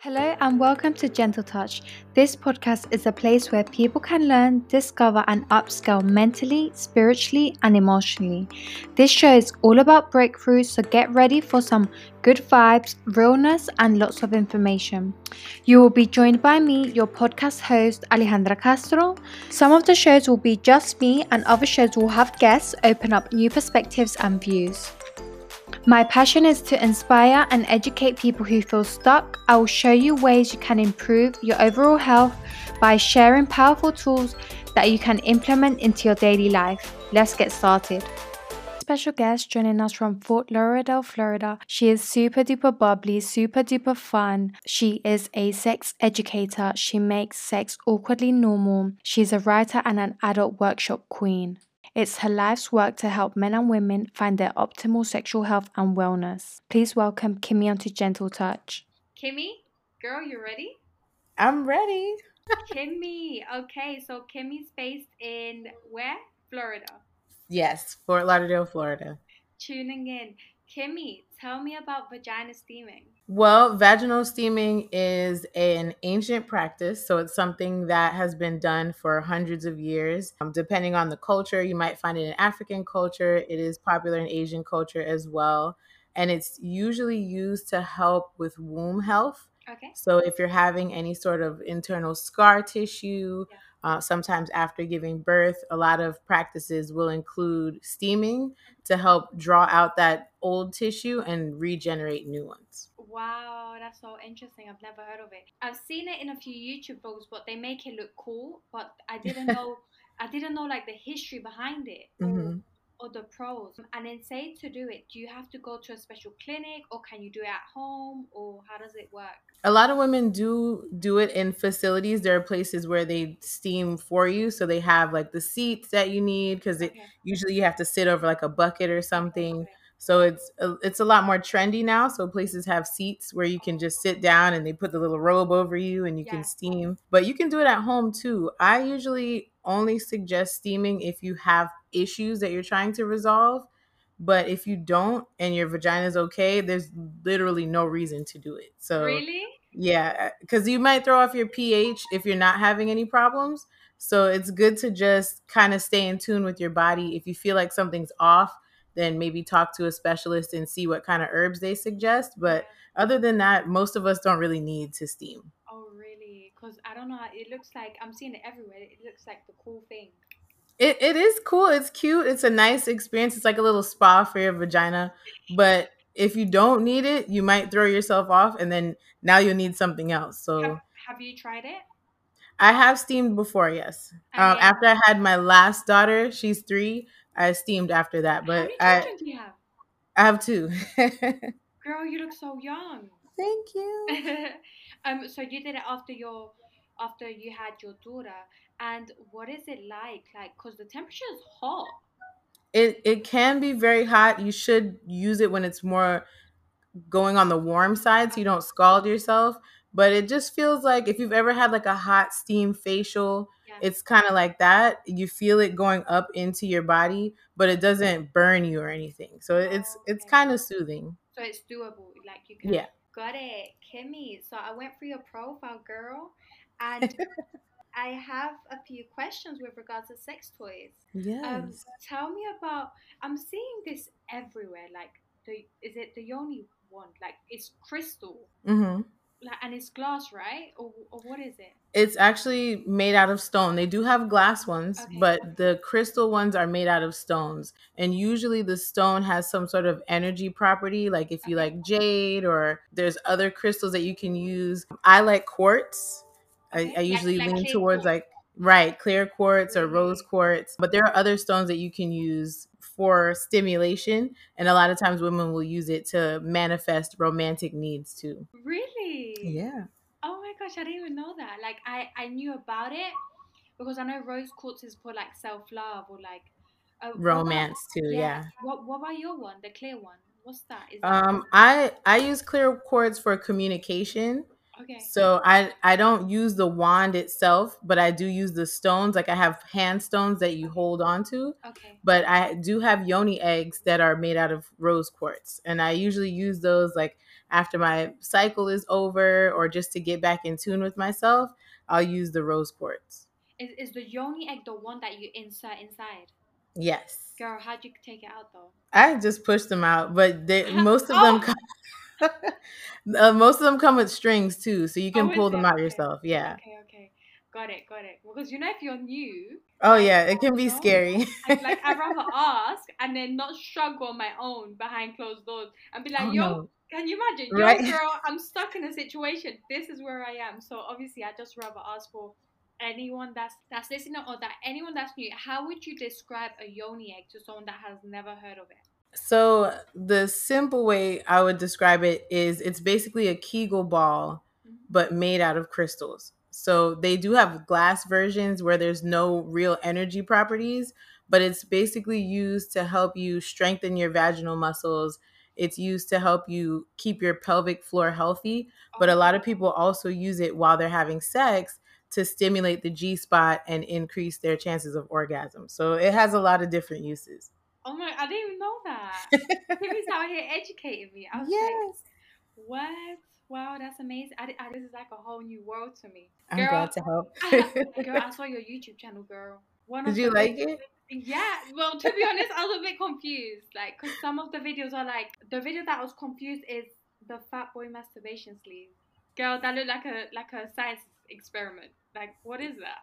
Hello and welcome to Gentle Touch. This podcast is a place where people can learn, discover, and upscale mentally, spiritually, and emotionally. This show is all about breakthroughs, so get ready for some good vibes, realness, and lots of information. You will be joined by me, your podcast host, Alejandra Castro. Some of the shows will be just me, and other shows will have guests open up new perspectives and views. My passion is to inspire and educate people who feel stuck. I will show you ways you can improve your overall health by sharing powerful tools that you can implement into your daily life. Let's get started. Special guest joining us from Fort Lauderdale, Florida. She is super duper bubbly, super duper fun. She is a sex educator. She makes sex awkwardly normal. She's a writer and an adult workshop queen. It's her life's work to help men and women find their optimal sexual health and wellness. Please welcome Kimi onto Gentle Touch. Kimi, girl, you ready? I'm ready. Kimi, okay, so Kimi's based in where? Florida. Yes, Fort Lauderdale, Florida. Tuning in. Kimi, tell me about vagina steaming. Well, vaginal steaming is an ancient practice. So it's something that has been done for hundreds of years. Um, depending on the culture, you might find it in African culture, it is popular in Asian culture as well. And it's usually used to help with womb health. Okay. So if you're having any sort of internal scar tissue, Yeah. uh, sometimes after giving birth, a lot of practices will include steaming to help draw out that old tissue and regenerate new ones. Wow, that's so interesting. I've never heard of it. I've seen it in a few YouTube vlogs, but they make it look cool. But I didn't know, I didn't know like the history behind it or, Mhm. or the pros. And then say to do it, do you have to go to a special clinic or can you do it at home or how does it work? A lot of women do do it in facilities. There are places where they steam for you, so they have like the seats that you need because it Okay. usually you have to sit over like a bucket or something. okay. So it's a, it's a lot more trendy now. So places have seats where you can just sit down and they put the little robe over you and you Yeah. can steam. But you can do it at home too. I usually only suggest steaming if you have issues that you're trying to resolve. But if you don't and your vagina is okay, there's literally no reason to do it. So Really? yeah, uh, because you might throw off your pH if you're not having any problems. So it's good to just kind of stay in tune with your body. If you feel like something's off, then maybe talk to a specialist and see what kind of herbs they suggest. But other than that, most of us don't really need to steam. Oh, really? Because I don't know. It looks like I'm seeing it everywhere. It looks like the cool thing. It, it is cool. It's cute. It's a nice experience. It's like a little spa for your vagina. But if you don't need it, you might throw yourself off and then now you'll need something else. So. Have, have you tried it? I have steamed before, yes. Um, after I had my last daughter, she's three. I steamed after that, How but I do you have? I have two. Girl, you look so young. Thank you. um, so you did it after your, after you had your daughter, and what is it like? Like, cause the temperature is hot. It it can be very hot. You should use it when it's more going on the warm side, so you don't scald yourself. But it just feels like if you've ever had like a hot steam facial. It's kind of like that. You feel it going up into your body, but it doesn't burn you or anything. So it's it's Okay. kind of soothing. so it's doable. Like you can. Yeah. Got it, Kimi. So I went through your profile, girl, and I have a few questions with regards to sex toys. Yes. Um, tell me about. I'm seeing this everywhere. Like the is it the Yoni wand? Like it's crystal, mm-hmm. Like and it's glass, right? Or, or what is it? It's actually made out of stone. They do have glass ones, Okay. but the crystal ones are made out of stones. And usually the stone has some sort of energy property, like if you Okay. like jade or there's other crystals that you can use. I like quartz. I, Okay. I Like- usually like lean clear towards quartz. like right, clear quartz or mm-hmm. rose quartz. But there are other stones that you can use for stimulation. And a lot of times women will use it to manifest romantic needs too. Really? Yeah. Oh my gosh, I didn't even know that. Like I I knew about it because I know rose quartz is for like self love or like uh, what Romance too, yeah. What what about your one, the clear one? What's that? Is that Um, I I use clear quartz for communication. Okay? So I I don't use the wand itself, but I do use the stones. Like I have hand stones that you hold on to. Okay. But I do have yoni eggs that are made out of rose quartz, and I usually use those like after my cycle is over or just to get back in tune with myself, I'll use the rose quartz. Is, is the yoni egg the one that you insert inside? Yes. Girl, how'd you take it out though? I just pushed them out, but they, most of them Oh! come, uh, most of them come with strings too, so you can Oh, pull them out Okay. yourself. Yeah. Okay, okay. Got it, got it. Because you know if you're new, Oh yeah, it can be Also, scary. Like I'd rather ask and then not struggle on my own behind closed doors and be like, Oh, yo, no. can you imagine? Right. Girl, I'm stuck in a situation. This is where I am. So obviously, I'd just rather ask for anyone that's that's listening or that anyone that's new. How would you describe a yoni egg to someone that has never heard of it? So the simple way I would describe it is it's basically a Kegel ball, Mhm. but made out of crystals. So they do have glass versions where there's no real energy properties, but it's basically used to help you strengthen your vaginal muscles. It's used to help you keep your pelvic floor healthy, but a lot of people also use it while they're having sex to stimulate the G spot and increase their chances of orgasm. So it has a lot of different uses. Oh my, I didn't even know that. Kimi's out here educating me. I was like, what? Wow, that's amazing. I, I, this is like a whole new world to me. I'm Girl, glad to help. girl, I saw your YouTube channel, girl. One Did you like it? Yeah. Well, to be honest, I was a bit confused. Like, because some of the videos are like, the video that I was confused is the fat boy masturbation sleeve. Girl, that looked like a like a science experiment. Like, what is that?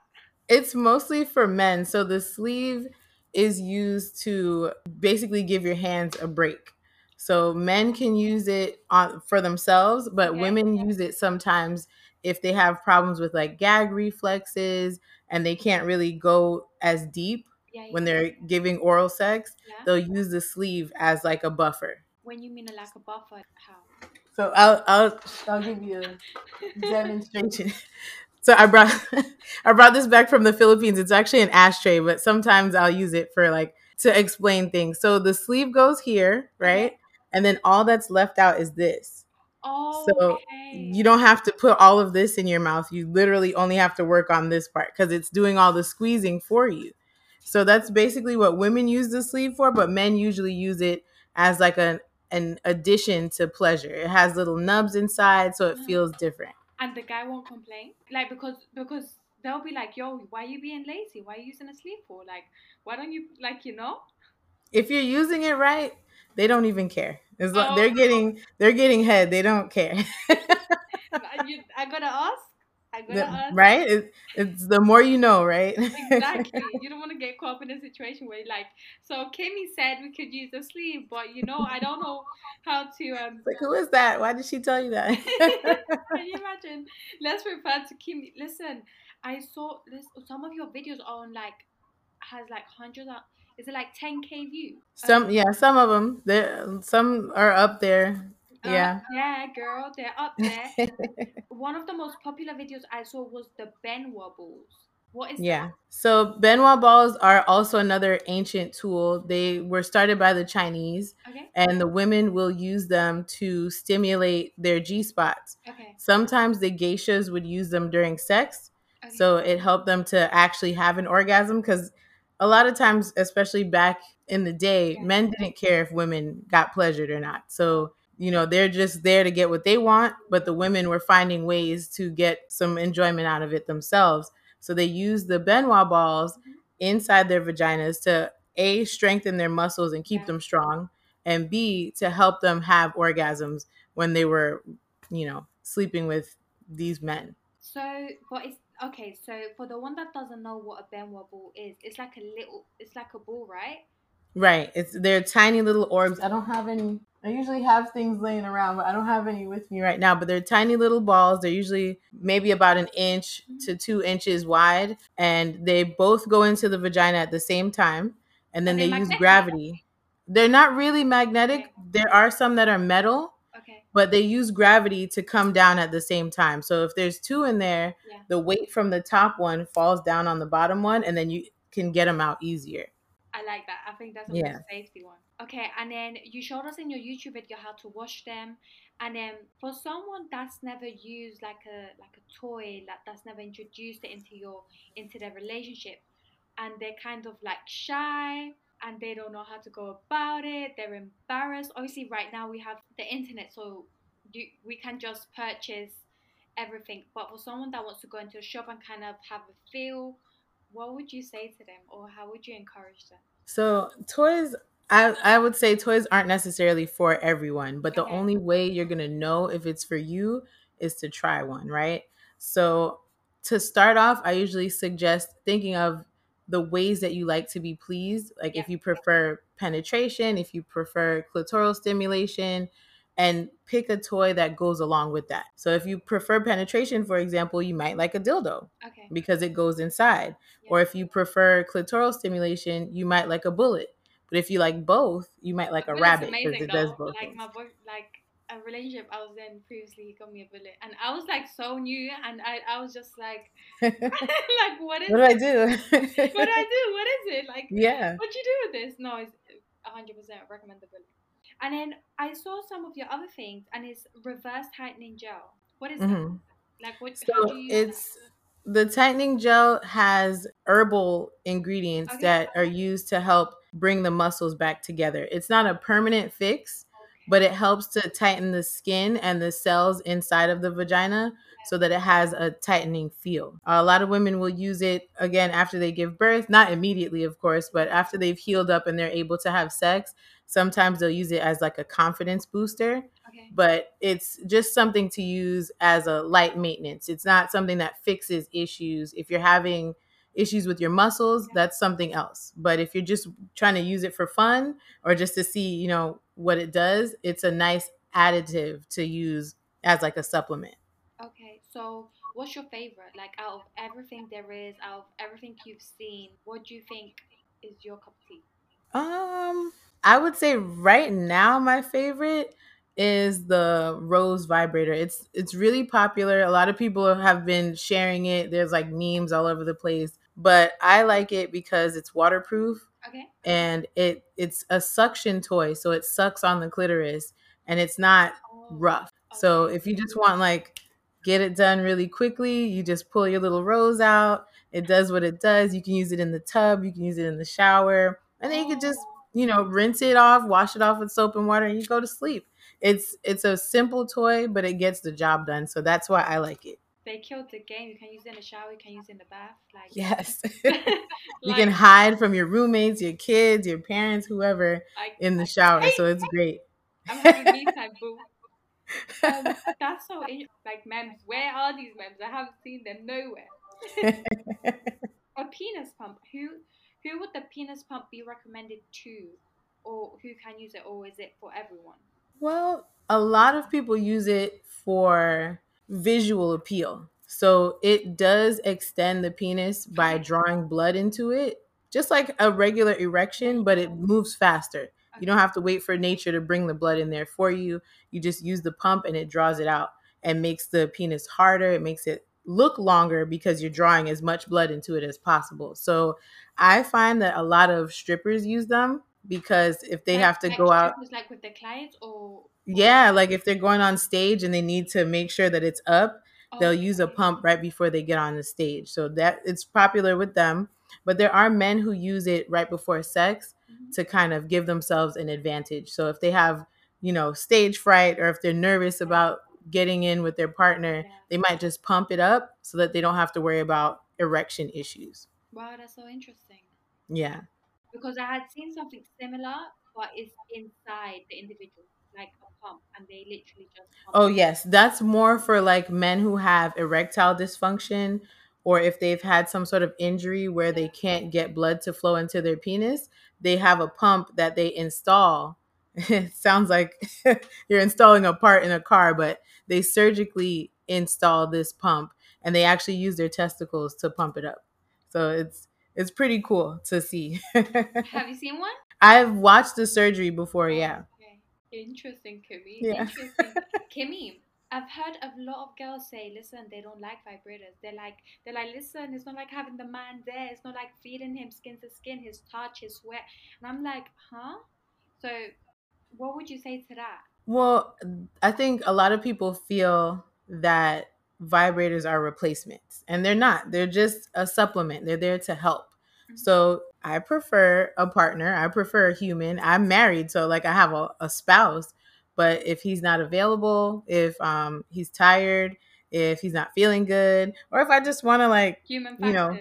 It's mostly for men. So the sleeve is used to basically give your hands a break. So men can use it on for themselves, but Okay. women use it sometimes if they have problems with like gag reflexes and they can't really go as deep Yeah. when they're giving oral sex. yeah. They'll use the sleeve as like a buffer. When you mean like a buffer, how? So I'll I'll I'll give you a demonstration. So I brought I brought this back from the Philippines. It's actually an ashtray, but sometimes I'll use it for like to explain things. So the sleeve goes here, right? And then all that's left out is this. Oh, So okay. you don't have to put all of this in your mouth. You literally only have to work on this part because it's doing all the squeezing for you. So that's basically what women use the sleeve for, but men usually use it as like an an addition to pleasure. It has little nubs inside, so it mm. feels different. And the guy won't complain like because because they'll be like yo why are you being lazy why are you using a sleeve for like why don't you like you know If you're using it right, they don't even care. As lo- Oh. they're getting they're getting head. They don't care. You, i gotta ask The- ask right? It, it's the more you know, right? exactly you don't want to get caught up in a situation where you're like so kimi said we could use the sleeve but you know i don't know how to um like who is that? Why did she tell you that? Can you imagine? Let's refer to Kimi. Listen, I saw this. Some of your videos are on like has like hundreds of. Is it like 10k views? some yeah, some of them. There some are up there. Yeah. yeah, girl, they're up there. One of the most popular videos I saw was the Ben Wa balls. What is Yeah. So Ben Wa balls are also another ancient tool. They were started by the Chinese. Okay, and the women will use them to stimulate their G spots. okay, Sometimes the geishas would use them during sex, okay. so it helped them to actually have an orgasm. Because a lot of times, especially back in the day, Yeah. men didn't care if women got pleasured or not. So you know they're just there to get what they want, but the women were finding ways to get some enjoyment out of it themselves. So they used the Ben Wa balls inside their vaginas to a strengthen their muscles and keep Yeah. them strong, and b to help them have orgasms when they were, you know, sleeping with these men. So, but it's okay. So, for the one that doesn't know what a Ben ball is, it's like a little, it's like a ball, right? Right. It's they're tiny little orbs. I don't have any. I usually have things laying around, but I don't have any with me right now. But they're tiny little balls. They're usually maybe about an inch to two inches wide, and they both go into the vagina at the same time. And then they use gravity. They're not really magnetic. Okay. There are some that are metal, Okay. but they use gravity to come down at the same time. So if there's two in there, Yeah. the weight from the top one falls down on the bottom one, and then you can get them out easier. I like that. I think that's a Yeah. safety one. Okay, and then you showed us in your YouTube video how to wash them. And then for someone that's never used like a like a toy, like that's never introduced it into your into their relationship, and they're kind of like shy and they don't know how to go about it, they're embarrassed. Obviously, right now we have the internet, so you, we can just purchase everything. But for someone that wants to go into a shop and kind of have a feel, what would you say to them, or how would you encourage them? So toys I, I would say toys aren't necessarily for everyone, but the Okay. only way you're gonna know if it's for you is to try one, right? So to start off, I usually suggest thinking of the ways that you like to be pleased. Like if you prefer penetration, if you prefer clitoral stimulation, and pick a toy that goes along with that. So if you prefer penetration, for example, you might like a dildo Okay. because it goes inside. Or if you prefer clitoral stimulation, you might like a bullet. But if you like both, you might like a rabbit because it does though. both. Like things. my boy, like a relationship I was in previously, he got me a bullet, and I was like so new, and I, I was just like, like what is what do I do? What do I do? What is it? Like yeah. what do you do with this? No, it's hundred percent recommend the bullet. And then I saw some of your other things, and it's reverse tightening gel. What is that? Mhm. Like what? how do So you use that? it's the tightening gel has herbal ingredients Okay. that are used to help bring the muscles back together. It's not a permanent fix, but it helps to tighten the skin and the cells inside of the vagina so that it has a tightening feel. A lot of women will use it again after they give birth, not immediately, of course, but after they've healed up and they're able to have sex. Sometimes they'll use it as like a confidence booster Okay. but it's just something to use as a light maintenance. It's not something that fixes issues. If you're having issues with your muscles, that's something else. But if you're just trying to use it for fun or just to see, you know, what it does, it's a nice additive to use as like a supplement. Okay. So what's your favorite? Like out of everything there is, out of everything you've seen, what do you think is your cup of tea? Um, I would say right now my favorite is the Rose vibrator. It's it's really popular. A lot of people have been sharing it. There's like memes all over the place, but I like it because it's waterproof Okay. and it it's a suction toy, so it sucks on the clitoris and it's not Oh, rough. So if you just want like get it done really quickly, you just pull your little rose out. It does what it does. You can use it in the tub, you can use it in the shower, and then you can just, you know, rinse it off, wash it off with soap and water and you go to sleep. It's it's a simple toy, but it gets the job done. So that's why I like it. they killed the game. You can use it in the shower. You can use it in the bath. Like Yes. you can hide from your roommates, your kids, your parents, whoever like in the shower. hey, So it's great. I'm having me time, boo. Um, that's so like memes. Where are these memes? I haven't seen them nowhere. a penis pump. Who who would the penis pump be recommended to, or who can use it, or is it for everyone? Well, a lot of people use it for visual appeal. So it does extend the penis by drawing blood into it, just like a regular erection, but it moves faster. You don't have to wait for nature to bring the blood in there for you. You just use the pump and it draws it out and makes the penis harder. It makes it look longer because you're drawing as much blood into it as possible. So I find that a lot of strippers use them because if they Like- have to like go out like with the clients, or yeah, like if they're going on stage and they need to make sure that it's up, they'll use a pump right before they get on the stage. So that it's popular with them. But there are men who use it right before sex Mhm. to kind of give themselves an advantage. So if they have, you know, stage fright or if they're nervous about getting in with their partner, Yeah. they might just pump it up so that they don't have to worry about erection issues. Wow, that's so interesting. Yeah. Because I had seen something similar, but it's inside the individual, like a pump, and they literally just. Oh yes, that's more for like men who have erectile dysfunction or if they've had some sort of injury where they can't get blood to flow into their penis, they have a pump that they install. It sounds like you're installing a part in a car, but they surgically install this pump and they actually use their testicles to pump it up. So it's it's pretty cool to see. Have you seen one? I've watched the surgery before, oh, yeah. Okay. Interesting, Kimi. Yeah. Interesting. Kimi, I've heard a lot of girls say, listen, they don't like vibrators. They're like, they're like, listen, it's not like having the man there. It's not like feeding him skin to skin, his touch, his sweat. And I'm like, huh? So, what would you say to that? Well, I think a lot of people feel that vibrators are replacements, and they're not. They're just a supplement. They're there to help. Mhm. So I prefer a partner. I prefer a human. I'm married, so like I have a, a spouse, But if he's not available, if um, he's tired, if he's not feeling good, or if I just want to like, Human you know,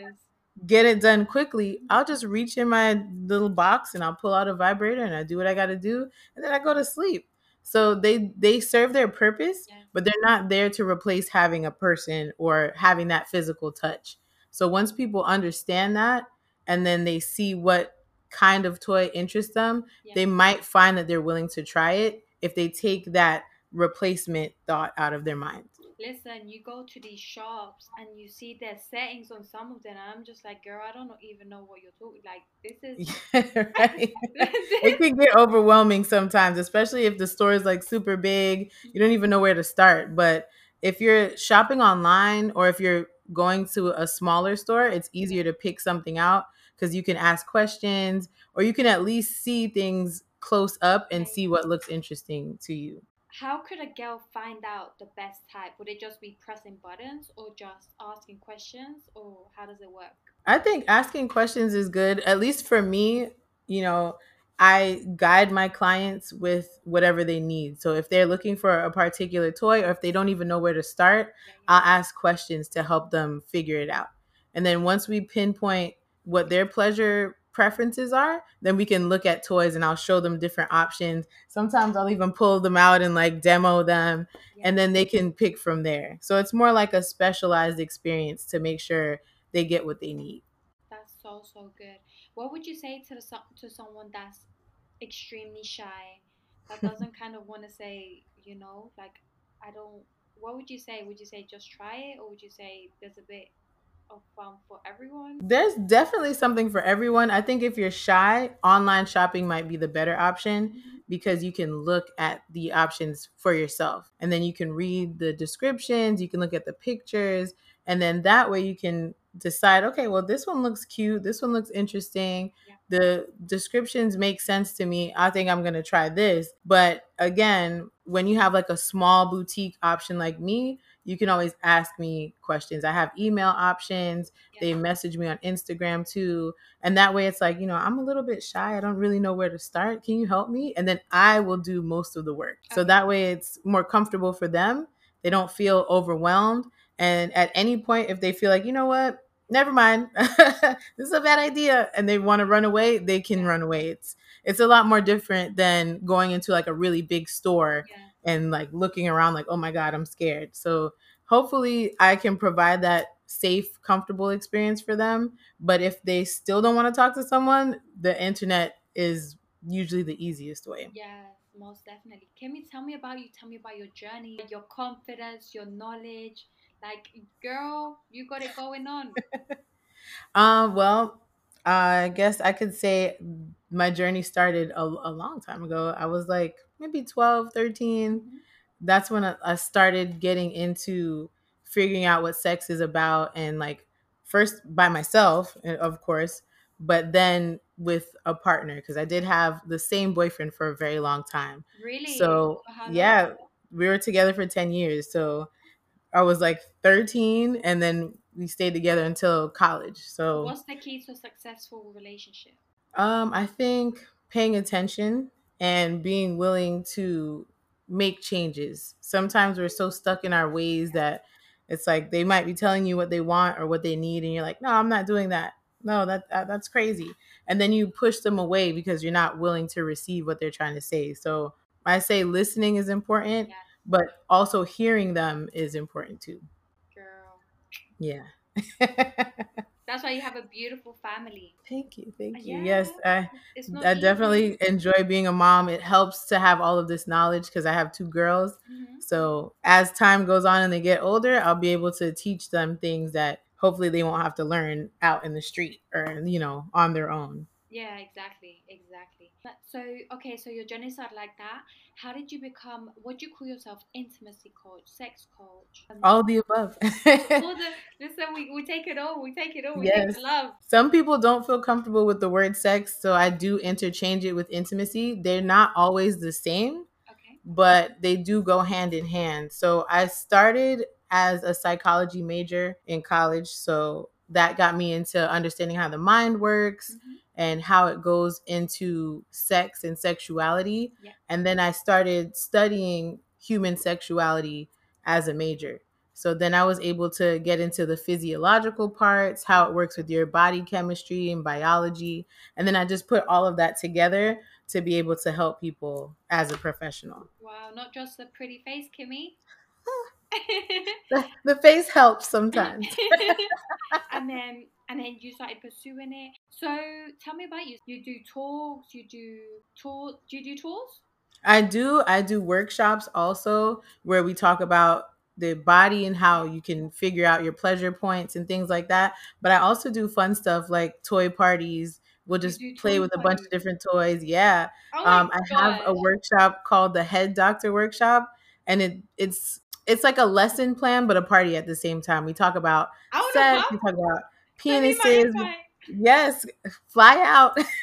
get it done quickly, I'll just reach in my little box and I'll pull out a vibrator and I do what I got to do, and then I go to sleep. So they they serve their purpose, Yes. but they're not there to replace having a person or having that physical touch. So once people understand that and then they see what kind of toy interests them, Yeah. they might find that they're willing to try it if they take that replacement thought out of their mind. Listen, you go to these shops and you see their settings on some of them, and I'm just like, girl, I don't know- even know what you're talking. Like, this is. right. it can get overwhelming sometimes, especially if the store is like super big. You don't even know where to start. But if you're shopping online or if you're going to a smaller store, it's easier to pick something out because you can ask questions or you can at least see things close up and see what looks interesting to you. How could a girl find out the best type? Would it just be pressing buttons or just asking questions, or how does it work? I think asking questions is good. At least for me, you know, I guide my clients with whatever they need. So if they're looking for a particular toy or if they don't even know where to start, I'll ask questions to help them figure it out. And then once we pinpoint what their pleasure preferences are, then we can look at toys and I'll show them different options. Sometimes I'll even pull them out and like demo them yeah. and then they can pick from there. So it's more like a specialized experience to make sure they get what they need. That's so so good. What would you say to the, to someone that's extremely shy, that doesn't kind of want to say, you know, like I don't. What would you say? Would you say just try it, or would you say there's a bit fun for everyone? There's definitely something for everyone. I think if you're shy, online shopping might be the better option Mhm. because you can look at the options for yourself and then you can read the descriptions, you can look at the pictures, and then that way you can decide okay, well, this one looks cute, this one looks interesting. Yeah. The descriptions make sense to me. I think I'm going to try this. But again, when you have like a small boutique option like me, you can always ask me questions. I have email options. They message me on Instagram too. And that way it's like, you know, I'm a little bit shy. I don't really know where to start. Can you help me? And then I will do most of the work. So that way it's more comfortable for them. They don't feel overwhelmed. And at any point, if they feel like, you know what, never mind, this is a bad idea, and they want to run away, they can Yeah. run away. It's it's a lot more different than going into like a really big store Yeah. And like looking around like, oh my God, I'm scared. So hopefully I can provide that safe, comfortable experience for them. But if they still don't want to talk to someone, the internet is usually the easiest way. Yes, most definitely. Can you tell me about you? Tell me about your journey, your confidence, your knowledge. Like, girl, you got it going on. Um, well, I guess I could say my journey started a, a long time ago. I was like maybe 12, 13. Mhm. That's when I, I started getting into figuring out what sex is about and like first by myself, eh, of course, but then with a partner because I did have the same boyfriend for a very long time. Really? So, For how long? yeah, we were together for 10 years. So I was like 13 and then we stayed together until college. So What's the key to a successful relationship? um, I think paying attention and being willing to make changes. Sometimes we're so stuck in our ways that it's like they might be telling you what they want or what they need, and you're like, "No, I'm not doing that. No, that, that that's crazy." And then you push them away because you're not willing to receive what they're trying to say. So I say listening is important, Yes, but also hearing them is important too. girl. Yeah. That's why you have a beautiful family. thank you, thank you. Yeah, Yes, I I easy. definitely enjoy being a mom. It helps to have all of this knowledge because I have two girls. Mhm. So as time goes on and they get older, I'll be able to teach them things that hopefully they won't have to learn out in the street or you know on their own. Yeah, exactly, exactly. But so okay, so your journey started like that. How did you become? What do you call yourself? Intimacy coach, sex coach. Um, All the above. all the listen, we, we take it all. We take it all. We Yes. love. Some people don't feel comfortable with the word sex, so I do interchange it with intimacy. They're not always the same. Okay. but they do go hand in hand. So I started as a psychology major in college. So that got me into understanding how the mind works Mhm. And how it goes into sex and sexuality. Yeah. And then I started studying human sexuality as a major. So then I was able to get into the physiological parts, how it works with your body chemistry and biology. And then I just put all of that together to be able to help people as a professional. Wow, not just the pretty face, Kimi. The, the face helps sometimes. and then and then you started pursuing it. So tell me about you. You do talks, you do tour do you do tours? I do. I do workshops also where we talk about the body and how you can figure out your pleasure points and things like that. But I also do fun stuff like toy parties. We'll just play with a bunch of different toys. Yeah. Oh Um, I have a workshop called the Head Doctor Workshop, and it it's it's like a lesson plan but a party at the same time. We talk about sex. We talk about Send me my penises. Yes, fly out.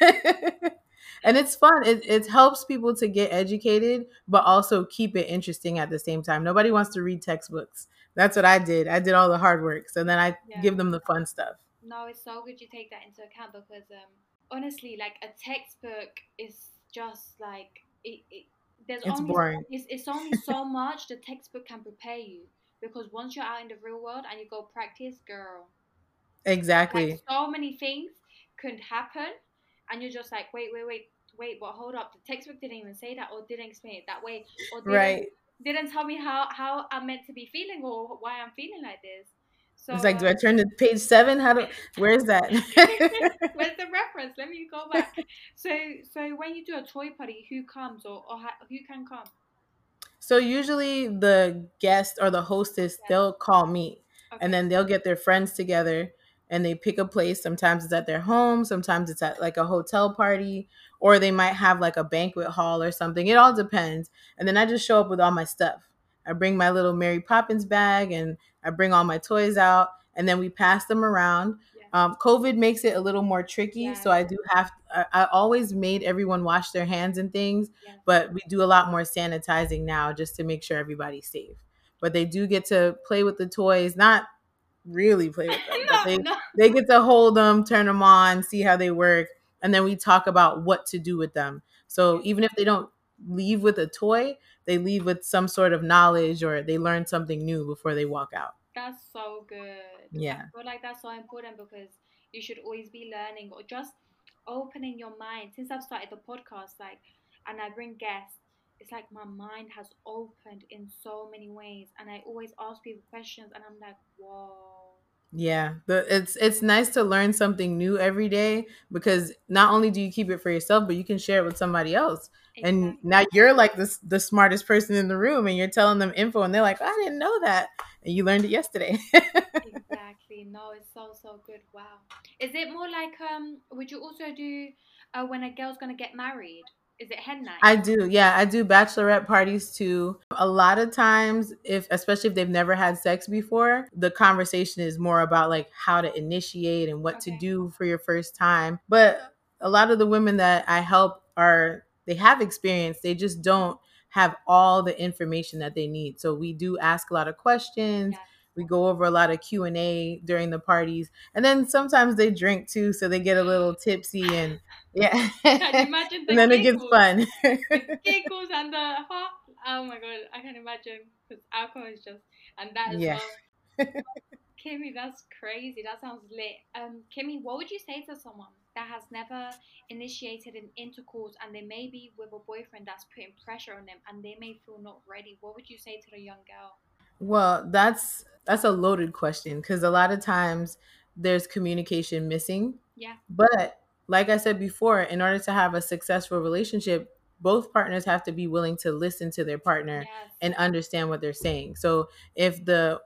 and it's fun. It, it helps people to get educated, but also keep it interesting at the same time. Nobody wants to read textbooks. That's what I did. I did all the hard work. So then I Yeah. give them the fun stuff. No, it's so good you take that into account because um honestly, like a textbook is just like it, it there's It's only boring. it's, it's only so much the textbook can prepare you because once you're out in the real world and you go practice, girl, Exactly. like so many things could happen and you're just like wait wait wait wait but hold up the textbook didn't even say that or didn't explain it that way or didn't, Right. didn't tell me how how i'm meant to be feeling or why i'm feeling like this so it's like, do I um, turn to page seven? How do? Where's that? where's the reference let me go back so so when you do a toy party who comes or, or who can come so usually the guest or the hostess Yeah. they'll call me, okay. and then they'll get their friends together and they pick a place. Sometimes it's at their home, sometimes it's at like a hotel party, or they might have like a banquet hall or something. It all depends. And then I just show up with all my stuff. I bring my little Mary Poppins bag and I bring all my toys out, and then we pass them around. Yeah. Um, COVID makes it a little more tricky, so I do have. I, I always made everyone wash their hands and things, Yeah. but we do a lot more sanitizing now just to make sure everybody's safe. But they do get to play with the toys, not really play with them, no, they no. they get to hold them, turn them on, see how they work, and then we talk about what to do with them. So even if they don't leave with a toy, they leave with some sort of knowledge or they learn something new before they walk out. That's so good. Yeah. I feel like that's so important because you should always be learning or just opening your mind. Since I've started the podcast, like, and I bring guests, it's like my mind has opened in so many ways, and I always ask people questions, and I'm like, whoa. Yeah, the, it's it's nice to learn something new every day because not only do you keep it for yourself, but you can share it with somebody else. And now you're like the the smartest person in the room, and you're telling them info, and they're like, "I didn't know that," and you learned it yesterday. exactly. No, it's so so good. Wow. Is it more like um? Would you also do uh, when a girl's gonna get married? Is it hen night? I do, yeah, I do bachelorette parties too. A lot of times, if especially if they've never had sex before, the conversation is more about like how to initiate and what to do for your first time. But a lot of the women that I help are they have experience, they just don't have all the information that they need. So we do ask a lot of questions. Yes. We go over a lot of Q and A during the parties, and then sometimes they drink too, so they get a little tipsy and yeah. Can you imagine the and then it gets fun. giggles and the ha oh my god i can imagine because alcohol is just and that as Yeah. well kimi that's crazy that sounds lit um kimi what would you say to someone that has never initiated an intercourse and they may be with a boyfriend that's putting pressure on them and they may feel not ready what would you say to the young girl well, that's that's a loaded question because a lot of times there's communication missing. yeah But like I said before, in order to have a successful relationship, both partners have to be willing to listen to their partner yes and understand what they're saying. So if the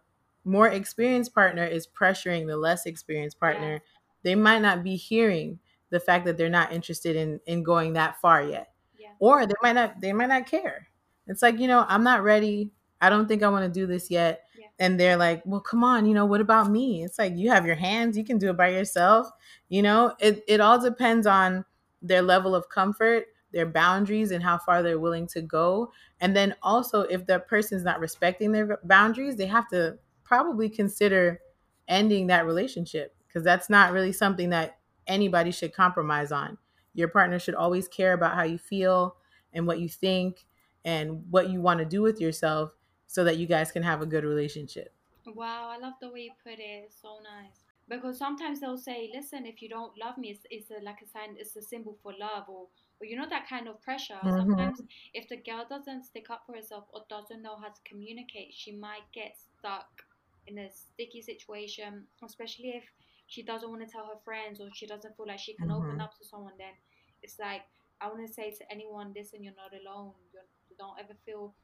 more experienced partner is pressuring the less experienced partner, Yes. they might not be hearing the fact that they're not interested in in going that far yet. yeah Or they might not they might not care. It's like, you know, I'm not ready. I don't think I want to do this yet. Yeah. And they're like, "Well, come on, you know, what about me?" It's like you have your hands, you can do it by yourself. You know, it it all depends on their level of comfort, their boundaries and how far they're willing to go. And then also if the person's not respecting their boundaries, they have to probably consider ending that relationship because that's not really something that anybody should compromise on. Your partner should always care about how you feel and what you think and what you want to do with yourself so that you guys can have a good relationship. Wow, I love the way you put it. It's so nice. Because sometimes they'll say, "Listen, if you don't love me, it's, it's a, like a sign, it's a symbol for love," or, or you know that kind of pressure. Mhm. Sometimes, if the girl doesn't stick up for herself or doesn't know how to communicate, she might get stuck in a sticky situation. Especially if she doesn't want to tell her friends or she doesn't feel like she can open Mhm. up to someone. Then it's like I want to say to anyone, "Listen, you're not alone. You're, you don't ever feel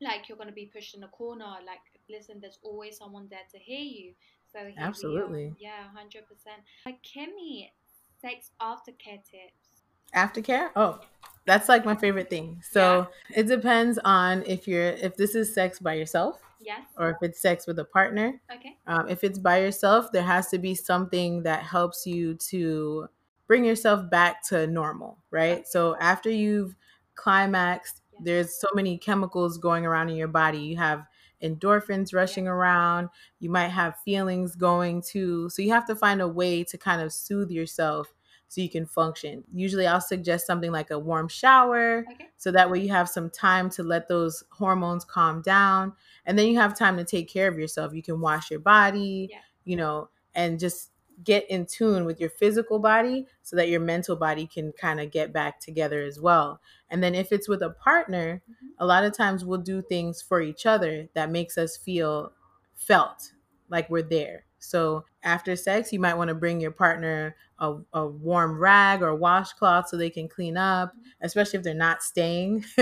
like you're going to be pushed in a corner. Like, listen, there's always someone there to hear you. So here. Absolutely. yeah, hundred percent. Like Kimi, sex aftercare tips. Aftercare? Oh, that's like my favorite thing. So it depends on if you're if this is sex by yourself Yes. or if it's sex with a partner. Okay. Um, if it's by yourself, there has to be something that helps you to bring yourself back to normal, right? So after you've climaxed. There's so many chemicals going around in your body. You have endorphins rushing around, you might have feelings going too. So you have to find a way to kind of soothe yourself so you can function. Usually I'll suggest something like a warm shower Okay. so that way you have some time to let those hormones calm down and then you have time to take care of yourself you can wash your body Yeah. you know and just get in tune with your physical body so that your mental body can kind of get back together as well and then if it's with a partner Mhm. a lot of times we'll do things for each other that makes us feel felt like we're there so after sex you might want to bring your partner a, a warm rag or washcloth so they can clean up especially if they're not staying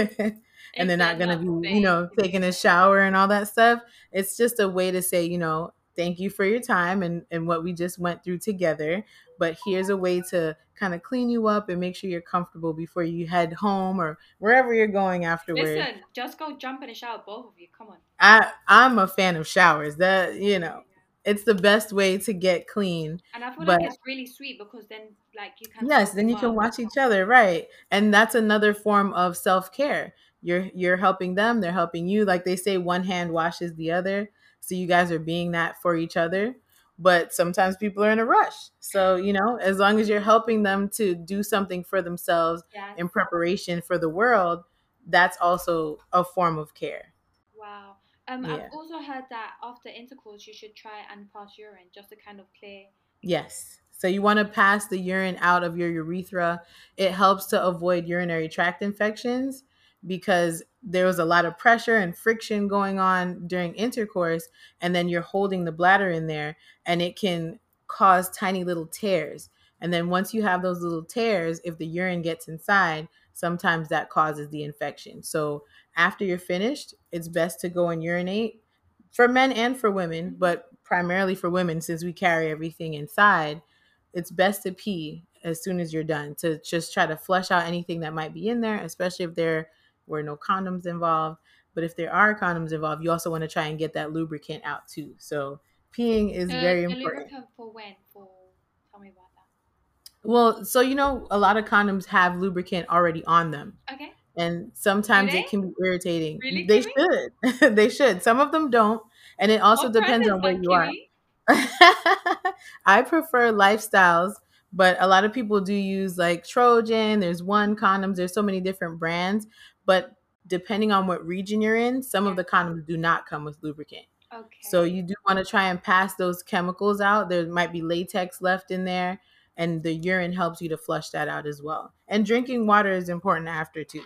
and they're not going to be, you know, taking a shower and all that stuff. It's just a way to say, you know, thank you for your time and, and what we just went through together. But here's a way to kind of clean you up and make sure you're comfortable before you head home or wherever you're going afterwards. Listen, just go jump in a shower, both of you. Come on. I I'm a fan of showers. That you know, it's the best way to get clean. And I feel But- like it's really sweet because then, like, you can. Yes, then you can watch each other, right? And that's another form of self-care. You're you're helping them, they're helping you. Like they say one hand washes the other. So you guys are being that for each other. But sometimes people are in a rush. So, you know, as long as you're helping them to do something for themselves Yes. in preparation for the world, that's also a form of care. Wow. Um, Yeah. I've also heard that after intercourse, you should try and pass urine just to kind of clear. Yes. So you want to pass the urine out of your urethra. It helps to avoid urinary tract infections because there was a lot of pressure and friction going on during intercourse and then you're holding the bladder in there and it can cause tiny little tears. And then once you have those little tears, if the urine gets inside, sometimes that causes the infection. So after you're finished, it's best to go and urinate for men and for women, but primarily for women since we carry everything inside. It's best to pee as soon as you're done to just try to flush out anything that might be in there, especially if there were no condoms involved. But if there are condoms involved, you also want to try and get that lubricant out too. So peeing is Uh, very the important. lubricant for when? For tell me about that. Well, so you know, a lot of condoms have lubricant already on them. Okay. and sometimes it can be irritating. Really, they Kimi? should. they should. Some of them don't, and it also What depends on where you are. I prefer lifestyles, but a lot of people do use like Trojan. There's one condoms. There's so many different brands, but depending on what region you're in, some of the condoms do not come with lubricant. Okay. So you do want to try and pass those chemicals out. There might be latex left in there, and the urine helps you to flush that out as well. And drinking water is important after too.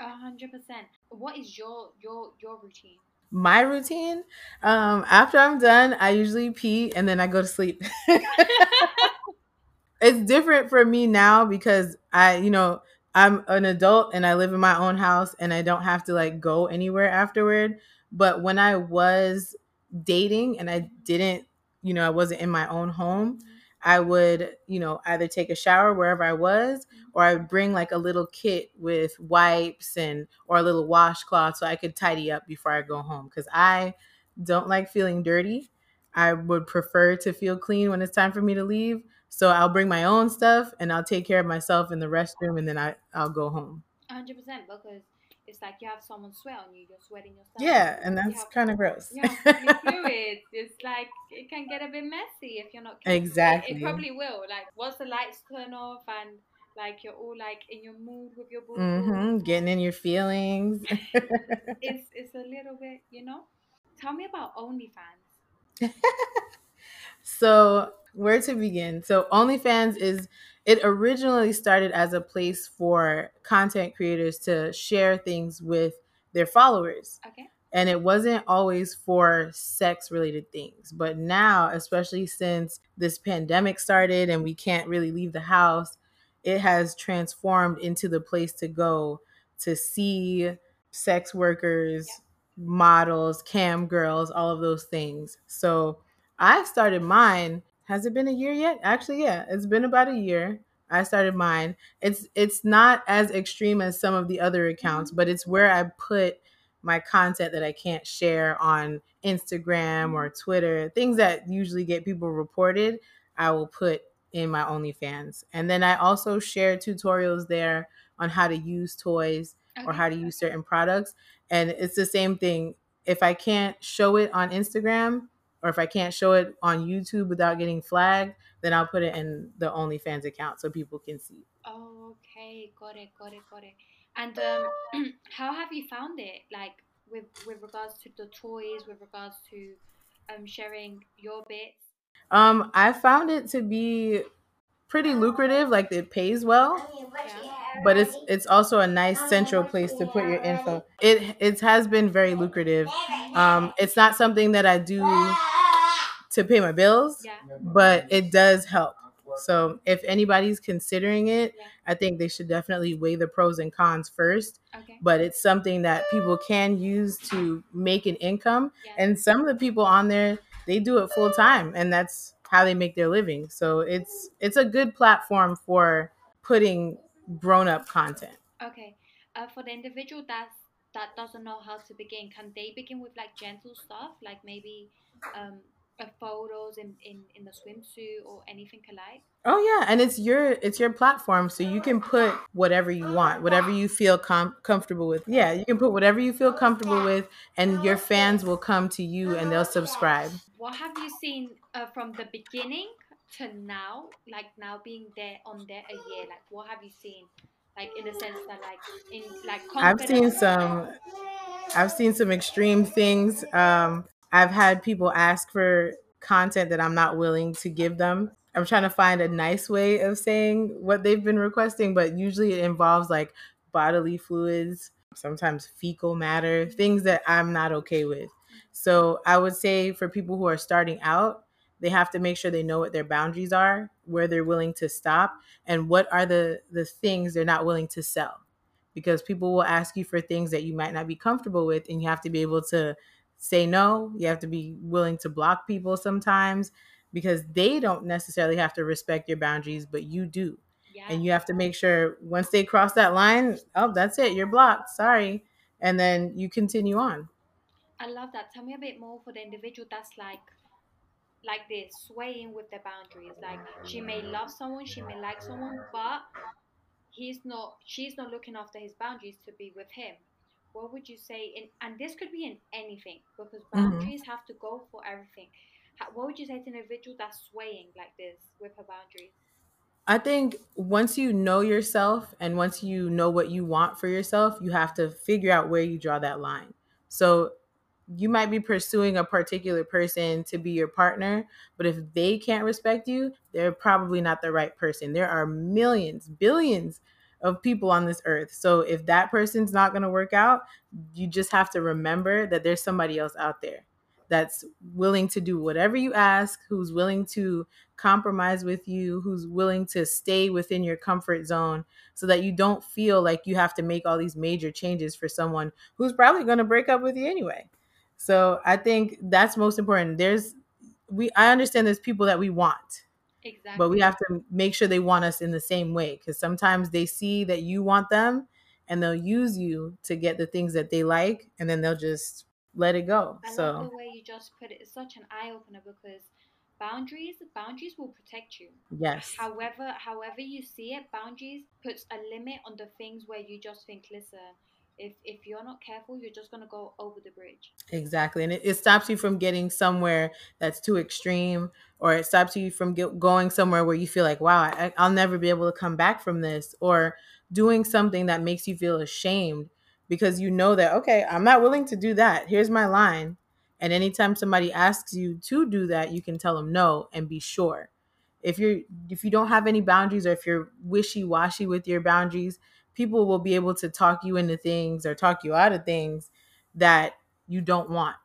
A hundred percent. What is your your your routine? My routine, um, after I'm done, I usually pee and then I go to sleep. it's different for me now because I, you know, I'm an adult and I live in my own house and I don't have to like go anywhere afterward. But when I was dating and I didn't, you know, I wasn't in my own home, I would, you know, either take a shower wherever I was or I would bring like a little kit with wipes and or a little washcloth so I could tidy up before I go home cuz I don't like feeling dirty. I would prefer to feel clean when it's time for me to leave. So I'll bring my own stuff and I'll take care of myself in the restroom and then I, I'll go home. Hundred percent because it's like you have someone sweat on you, you're sweating yourself. Yeah, and that's kind of gross. have fluids. It's like it can get a bit messy if you're not careful. Exactly. It, probably will. Like once the lights turn off and like you're all like in your mood with your boo. hmm Getting in your feelings. It's it's a little bit, you know. Tell me about OnlyFans. So, where to begin? So, OnlyFans is it originally started as a place for content creators to share things with their followers. Okay. And it wasn't always for sex related things. But now, especially since this pandemic started and we can't really leave the house, it has transformed into the place to go to see sex workers, models, cam girls, all of those things. So, I started mine. Has it been a year yet? Actually, yeah, it's been about a year. I started mine. It's it's not as extreme as some of the other accounts, mm-hmm. but it's where I put my content that I can't share on Instagram or mm-hmm. Twitter, things that usually get people reported, I will put in my OnlyFans. And then I also share tutorials there on how to use toys or how to use certain products. And it's the same thing. If I can't show it on Instagram or if I can't show it on YouTube without getting flagged, then I'll put it in the OnlyFans account so people can see. Oh, okay, got it, got it, got it. And um, how have you found it? Like with with regards to the toys, with regards to um sharing your bits. Um, I found it to be pretty lucrative, like it pays well, but it's it's also a nice central place to put your info. It it has been very lucrative. Um, it's not something that I do to pay my bills, but it does help. So if anybody's considering it, Yeah. I think they should definitely weigh the pros and cons first. Okay. But it's something that people can use to make an income. Yeah. And some of the people on there, they do it full time, and that's how they make their living. So it's it's a good platform for putting grown up content. Okay. Uh, for the individual that that doesn't know how to begin, can they begin with like gentle stuff, like maybe um uh, photos in, in in the swimsuit or anything alike? Oh yeah, and it's your it's your platform, so you can put whatever you want, whatever you feel com- comfortable with. Yeah, you can put whatever you feel comfortable with, and your fans will come to you and they'll subscribe. What have you seen uh, from the beginning to now? Like now being there on there a year, like what have you seen? Like in the sense that like in like I've seen some I've seen some extreme things. Um, I've had people ask for content that I'm not willing to give them. I'm trying to find a nice way of saying what they've been requesting, but usually it involves like bodily fluids, sometimes fecal matter, things that I'm not okay with. So I would say for people who are starting out, they have to make sure they know what their boundaries are, where they're willing to stop, and what are the the things they're not willing to sell. Because people will ask you for things that you might not be comfortable with and you have to be able to say no. You have to be willing to block people sometimes because they don't necessarily have to respect your boundaries but you do. Yeah. and you have to make sure once they cross that line oh that's it you're blocked sorry and then you continue on I love that. Tell me a bit more for the individual that's like like this, swaying with the boundaries. Like she may love someone, she may like someone, but he's not she's not looking after his boundaries to be with him. What would you say in and this could be in anything because Mhm. boundaries have to go for everything. How, what would you say to an individual that's swaying like this with her boundaries? I think once you know yourself and once you know what you want for yourself, you have to figure out where you draw that line. So you might be pursuing a particular person to be your partner, but if they can't respect you, they're probably not the right person. There are millions, billions of people on this earth. So if that person's not going to work out, you just have to remember that there's somebody else out there that's willing to do whatever you ask, who's willing to compromise with you, who's willing to stay within your comfort zone so that you don't feel like you have to make all these major changes for someone who's probably going to break up with you anyway. So I think that's most important. There's we I understand there's people that we want, Exactly. but we have to make sure they want us in the same way cuz sometimes they see that you want them and they'll use you to get the things that they like and then they'll just let it go. I love So the way you just put. It's such an eye opener because boundaries, boundaries will protect you. yes. However, however you see it, boundaries puts a limit on the things where you just think, listen, if if you're not careful you're just going to go over the bridge. Exactly and it, it stops you from getting somewhere that's too extreme or it stops you from get, going somewhere where you feel like wow I, i'll never be able to come back from this or doing something that makes you feel ashamed because you know that okay i'm not willing to do that. Here's my line. And anytime somebody asks you to do that you can tell them no and be sure. If you're if you don't have any boundaries or if you're wishy-washy with your boundaries people will be able to talk you into things or talk you out of things that you don't want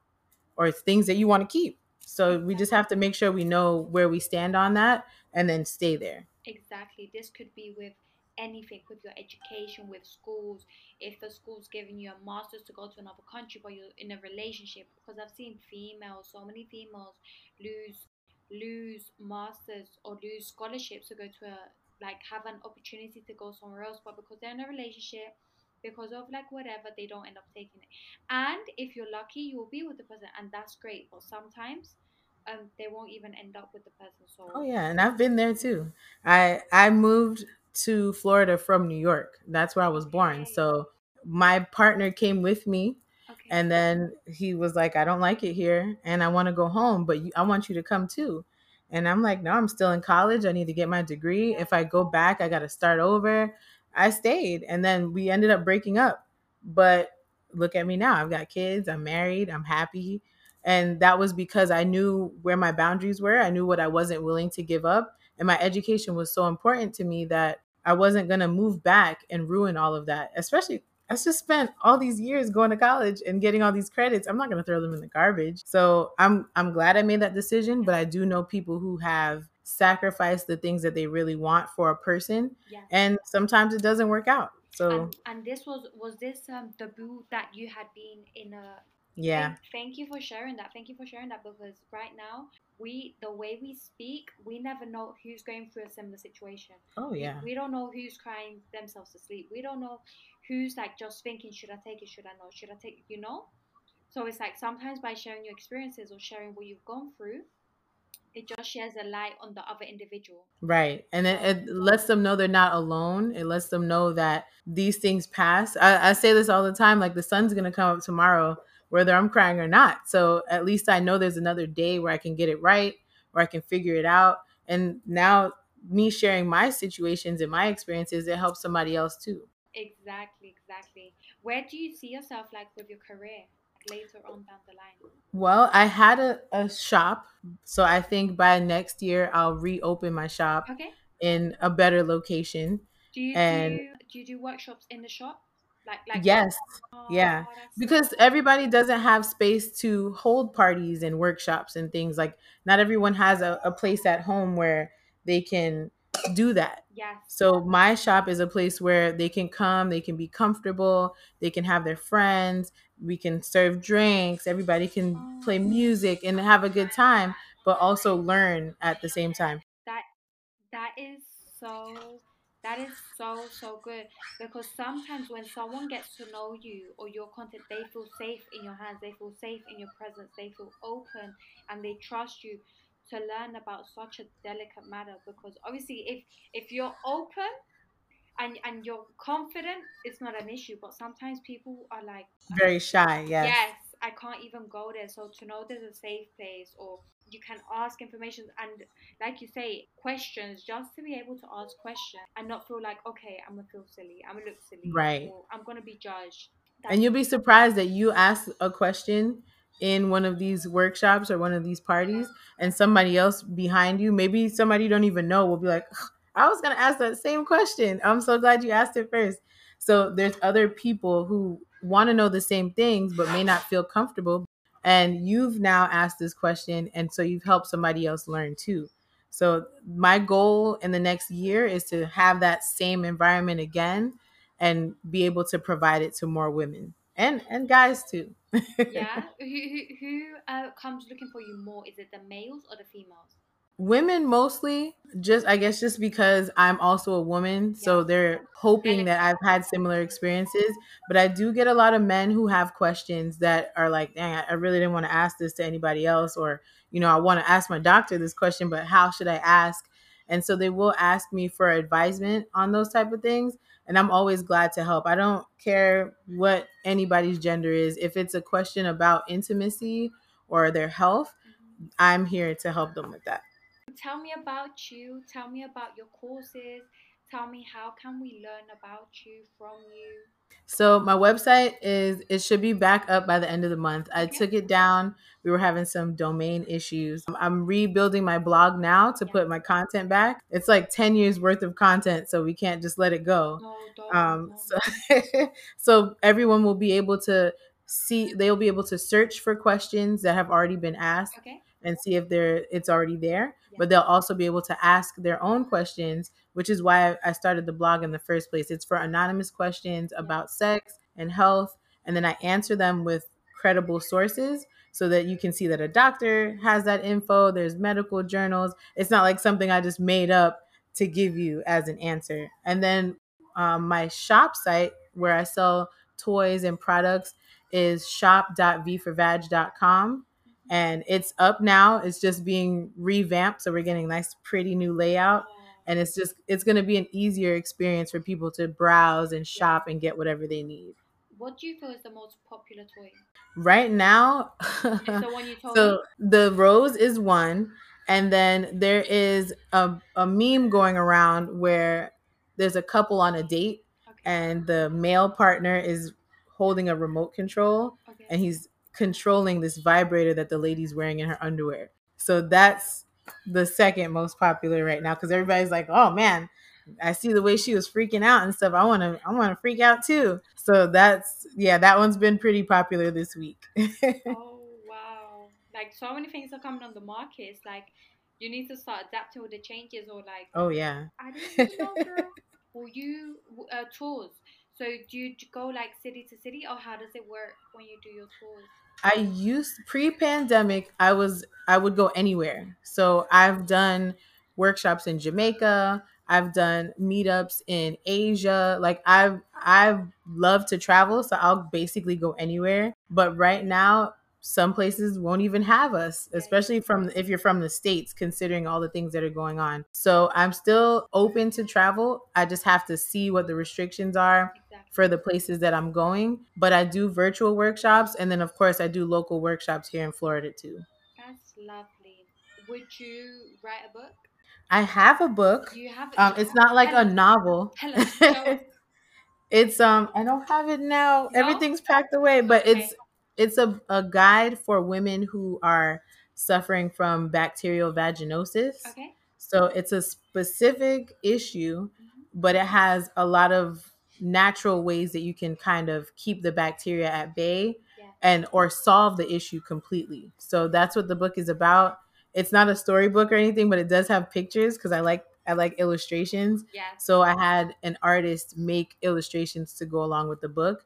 or things that you want to keep. So we just have to make sure we know where we stand on that and then stay there. Exactly. This could be with anything with your education with schools. If a school's giving you a master's to go to another country but you're in a relationship because i've seen females so many females lose lose masters or lose scholarships to go to a like have an opportunity to go somewhere else but because they're in a relationship because of like whatever they don't end up taking it. And if you're lucky you will be with the person and that's great but sometimes um they won't even end up with the person so oh yeah and i've been there too. I i moved to florida from new york. That's where i was born Okay. so my partner came with me okay. and then he was like i don't like it here and i want to go home but you, i want you to come too and i'm like no i'm still in college. I need to get my degree. If i go back i got to start over. I stayed and then we ended up breaking up. But look at me now. I've got kids. I'm married. I'm happy. And that was because i knew where my boundaries were. I knew what i wasn't willing to give up. And my education was so important to me that i wasn't going to move back and ruin all of that especially I just spent all these years going to college and getting all these credits. I'm not going to throw them in the garbage. So I'm I'm glad I made that decision, but I do know people who have sacrificed the things that they really want for a person yes and sometimes it doesn't work out. So and, and this was was this um the debut that you had been in a yeah. Thank, thank you for sharing that. Thank you for sharing that because right now we the way we speak, we never know who's going through a similar situation. Oh yeah. we don't know who's crying themselves to sleep. We don't know who's like just thinking, should I take it? Should I not? Should I take you know? So it's like sometimes by sharing your experiences or sharing what you've gone through, it just shares a light on the other individual. Right. And it, it lets them know they're not alone. It lets them know that these things pass. I, I say this all the time like the sun's going to come up tomorrow, whether I'm crying or not. So at least I know there's another day where I can get it right, where I can figure it out. And now, me sharing my situations and my experiences, it helps somebody else too. Exactly, exactly. Where do you see yourself like with your career later on down the line? Well, I had a, a shop. So I think by next year, I'll reopen my shop Okay. in a better location. Do you And do do you do workshops in the shop? Like like yes, oh, yeah. because everybody doesn't have space to hold parties and workshops and things like not everyone has a, a place at home where they can do that yes. so my shop is a place where they can come they can be comfortable they can have their friends we can serve drinks everybody can play Oh. music and have a good time but also learn at the same time That that is so that is so so good. Because sometimes when someone gets to know you or your content they feel safe in your hands they feel safe in your presence they feel open and they trust you to learn about such a delicate matter. Because obviously if if you're open and and you're confident it's not an issue. But sometimes people are like very shy yes. Yes i can't even go there. So to know there's a safe place or you can ask information and like you say questions just to be able to ask questions and not feel like okay i'm gonna feel silly i'm gonna look silly Right. or i'm gonna be judged. And you'll be surprised that you ask a question in one of these workshops or one of these parties and somebody else behind you maybe somebody you don't even know will be like i was to ask that same question. I'm so glad you asked it first. So there's other people who want to know the same things but may not feel comfortable and you've now asked this question and so you've helped somebody else learn too. So my goal in the next year is to have that same environment again and be able to provide it to more women and and guys too. yeah. Who who, who uh, comes looking for you more? Is it the males or the females women mostly just i guess just because i'm also a woman so they're hoping that i've had similar experiences but i do get a lot of men who have questions that are like dang i I really didn't want to ask this to anybody else or you know i want to ask my doctor this question but how should i ask? And so they will ask me for advisement on those type of things and i'm always glad to help. I don't care what anybody's gender is. If it's a question about intimacy or their health mm-hmm. i'm here to help them with that tell me about you tell me about your courses tell me how can we learn about you from you so my website is it should be back up by the end of the month. I Okay. took it down. We were having some domain issues. I'm rebuilding my blog now to Yeah. put my content back. It's like 10 years worth of content, so we can't just let it go. no don't Um so, so everyone will be able to see they'll be able to search for questions that have already been asked okay and see if they're it's already there. Yeah. but they'll also be able to ask their own questions which is why i started the blog in the first place. It's for anonymous questions about sex and health and then i answer them with credible sources so that you can see that a doctor has that info there's medical journals. It's not like something i just made up to give you as an answer. And then um, my shop site where i sell toys and products is shop.vforvag.com and it's up now. It's just being revamped, so we're getting a nice, pretty new layout, and it's just it's going to be an easier experience for people to browse and shop and get whatever they need. what do you feel is the most popular toy? Right now, the one you told so me. the rose is one, and then there is a, a meme going around where there's a couple on a date, okay. and the male partner is holding a remote control, okay. and he's controlling this vibrator that the lady's wearing in her underwear. So that's the second most popular right now because everybody's like, "Oh man, I see the way she was freaking out and stuff. I want to, I want to freak out too." So that's yeah, that one's been pretty popular this week. oh wow like so many things are coming on the market it's like you need to start adapting with the changes or like oh yeah, I didn't know, girl. Will you uh, tours? So do you go like city to city, or how does it work when you do your tours? I used pre-pandemic. I was I would go anywhere. So I've done workshops in Jamaica. I've done meetups in Asia. Like I've I've loved to travel, so I'll basically go anywhere. But right now, some places won't even have us, especially from if you're from the states, considering all the things that are going on. So I'm still open to travel. I just have to see what the restrictions are. For the places that I'm going. But I do virtual workshops, and then of course I do local workshops here in Florida too. That's lovely. Would you write a book? I have a book. You have. Um, it's not like Tell a novel. Tell us. It's um, I don't have it now. No? Everything's packed away, but Okay. it's it's a, a guide for women who are suffering from bacterial vaginosis. Okay. So it's a specific issue, Mhm. but it has a lot of natural ways that you can kind of keep the bacteria at bay Yeah. and or solve the issue completely. So that's what the book is about. It's not a storybook or anything, but it does have pictures because I like I like illustrations. Yeah. So I had an artist make illustrations to go along with the book.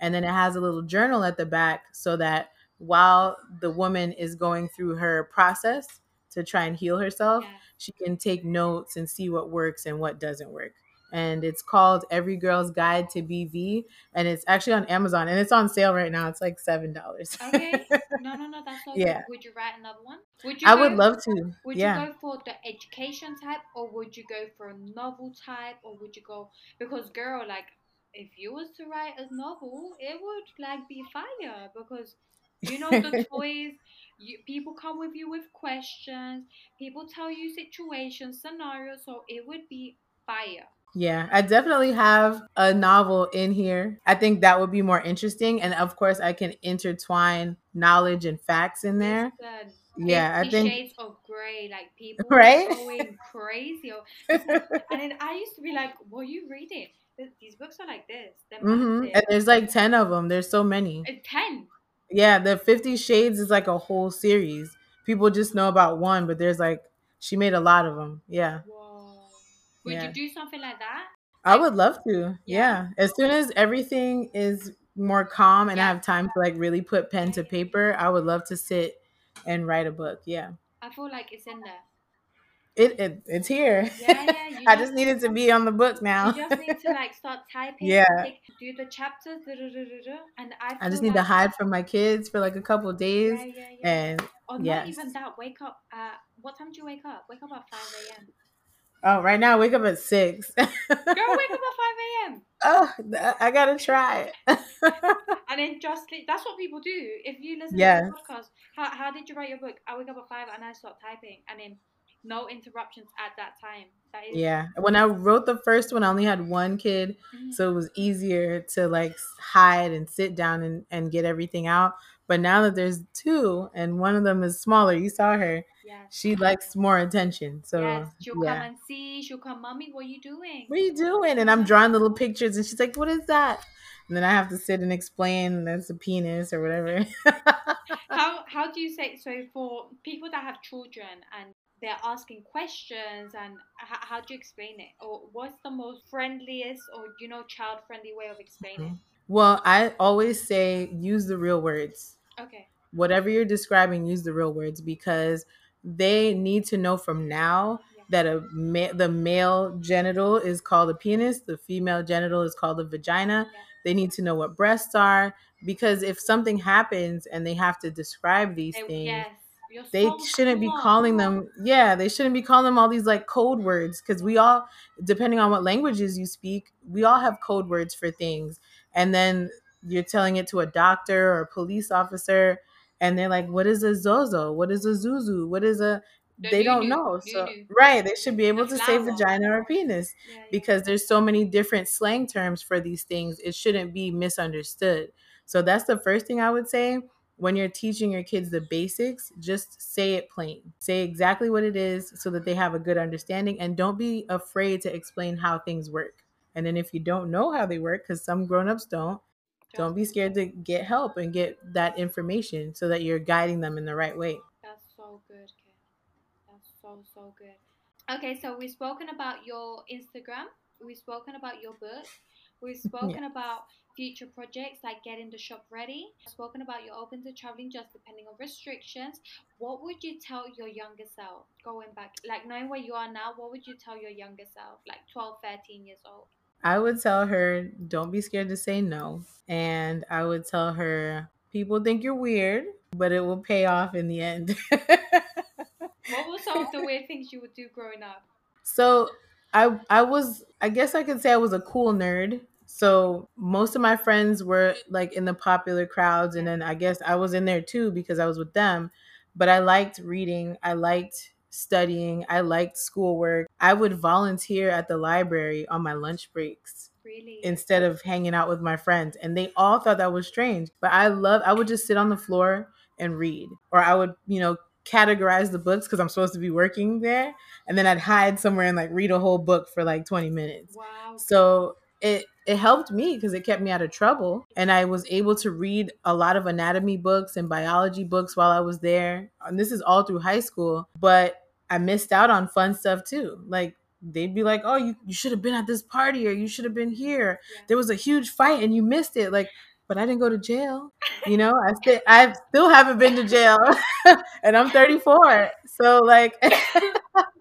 And then it has a little journal at the back so that while the woman is going through her process to try and heal herself, Yeah. she can take notes and see what works and what doesn't work. And it's called Every Girl's Guide to BV. And it's actually on Amazon and it's on sale right now. It's like $7. Okay. No, no, no. That's all Yeah. Would you write another one? Would you? I go, would love to. Would yeah. you go for the education type, or would you go for a novel type, or would you go because girl, like, if you was to write a novel, it would like be fire because you know the toys. You, people come with you with questions. People tell you situations, scenarios, so it would be fire. Yeah, I definitely have a novel in here. I think that would be more interesting. And of course, I can intertwine knowledge and facts in there. Yeah, I think. Shades of Grey, like people Right? going crazy. and then I used to be like, "What are you reading? Th- These books are like this. They're hmm. And there's like 10 of them. There's so many. Ten. Yeah, the 50 Shades is like a whole series. People just know about one, but there's like, she made a lot of them. Yeah. Whoa. Would Yeah. you do something like that? I would love to. Yeah. Yeah. As soon as everything is more calm and I have time to like really put pen to paper, I would love to sit and write a book. Yeah. I feel like it's in there. It, it it's here. Yeah, yeah. I just, just needed to be on the book now. you just need to like start typing. Yeah. like, do the chapters. And I. I just need to hide from my kids for like a couple days Yeah, yeah, yeah. and or not yes. even that. Wake up at what time do you wake up? Wake up at five a.m. Oh, right now I wake up at six. Girl, wake up at 5 a.m. oh, I gotta try. It. and then just sleep. That's what people do. If you listen Yes. to the podcast, how, how did you write your book? I wake up at 5 and I start typing. And then no interruptions at that time. That is. yeah. When I wrote the first one, I only had one kid, Mhm. so it was easier to like hide and sit down and, and get everything out. But now that there's two and one of them is smaller, you saw her, Yes. she likes more attention. So yes. She'll yeah. come and see. She'll come, Mommy, what are you doing? what are you doing? And I'm drawing little pictures, and she's like, "What is that?" And then I have to sit and explain that's a penis or whatever. how how do you say so for people that have children and they're asking questions and h- how do you explain it or what's the most friendliest or you know child friendly way of explaining mm-hmm. well, I always say use the real words. Okay Whatever you're describing, use the real words because they need to know from now yeah. that a ma- the male genital is called a penis, the female genital is called a vagina. yeah. They need to know what breasts are because if something happens and they have to describe these They- things, yes they so shouldn't be calling them yeah they shouldn't be calling them all these like code words because we all depending on what languages you speak we all have code words for things and then you're telling it to a doctor or a police officer and they're like what is a zozo? What is a zuzu? What is a The they don't nunu, know. So right they should be able The to say vagina or penis Yeah, yeah. because there's so many different slang terms for these things it shouldn't be misunderstood. So that's the first thing i would say when you're teaching your kids the basics just say it plain. Say exactly what it is so that they have a good understanding and don't be afraid to explain how things work. And then if you don't know how they work because some grown-ups don't don't be scared to get help and get that information so that you're guiding them in the right way That's so good, Kay. That's so so good. Okay, so we've spoken about your Instagram. We've spoken about your book. We've spoken about future projects like getting the shop ready. We've spoken about you're open to traveling just depending on restrictions. What would you tell your younger self going back, like knowing where you are now? What would you tell your younger self, like 12, 13 years old? I would tell her, don't be scared to say no. And I would tell her, people think you're weird, but it will pay off in the end. What were some of the weird things you would do growing up? so I I was I guess I could say I was a cool nerd. So most of my friends were like in the popular crowds and then I guess I was in there too because I was with them. But I liked reading, I liked studying, I liked schoolwork. I would volunteer at the library on my lunch breaks Really? instead of hanging out with my friends and they all thought that was strange but i love i would just sit on the floor and read or i would you know categorize the books because i'm supposed to be working there and then i'd hide somewhere and like read a whole book for like 20 minutes wow. so it it helped me because it kept me out of trouble. And i was able to read a lot of anatomy books and biology books while i was there. And this is all through high school but i missed out on fun stuff too. Like they'd be like oh you, you should have been at this party or you should have been here. There was a huge fight and you missed it like but i didn't go to jail. You know i still i still haven't been to jail and i'm 34 so like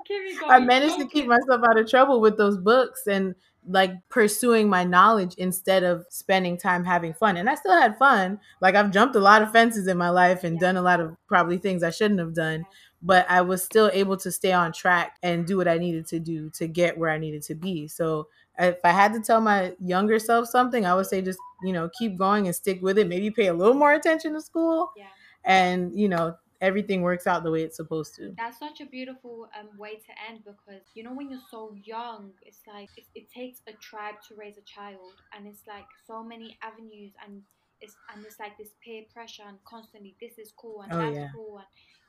I managed to keep myself out of trouble with those books and like pursuing my knowledge instead of spending time having fun. And I still had fun. Like I've jumped a lot of fences in my life and Yeah. done a lot of probably things I shouldn't have done, but I was still able to stay on track and do what I needed to do to get where I needed to be. So if I had to tell my younger self something, I would say just, you know, keep going and stick with it. Maybe pay a little more attention to school Yeah. and, you know, everything works out the way it's supposed to. That's such a beautiful um, way to end because you know when you're so young, it's like it, it takes a tribe to raise a child, and it's like so many avenues, and it's and it's like this peer pressure and constantly this is cool and Oh, that's yeah. cool, and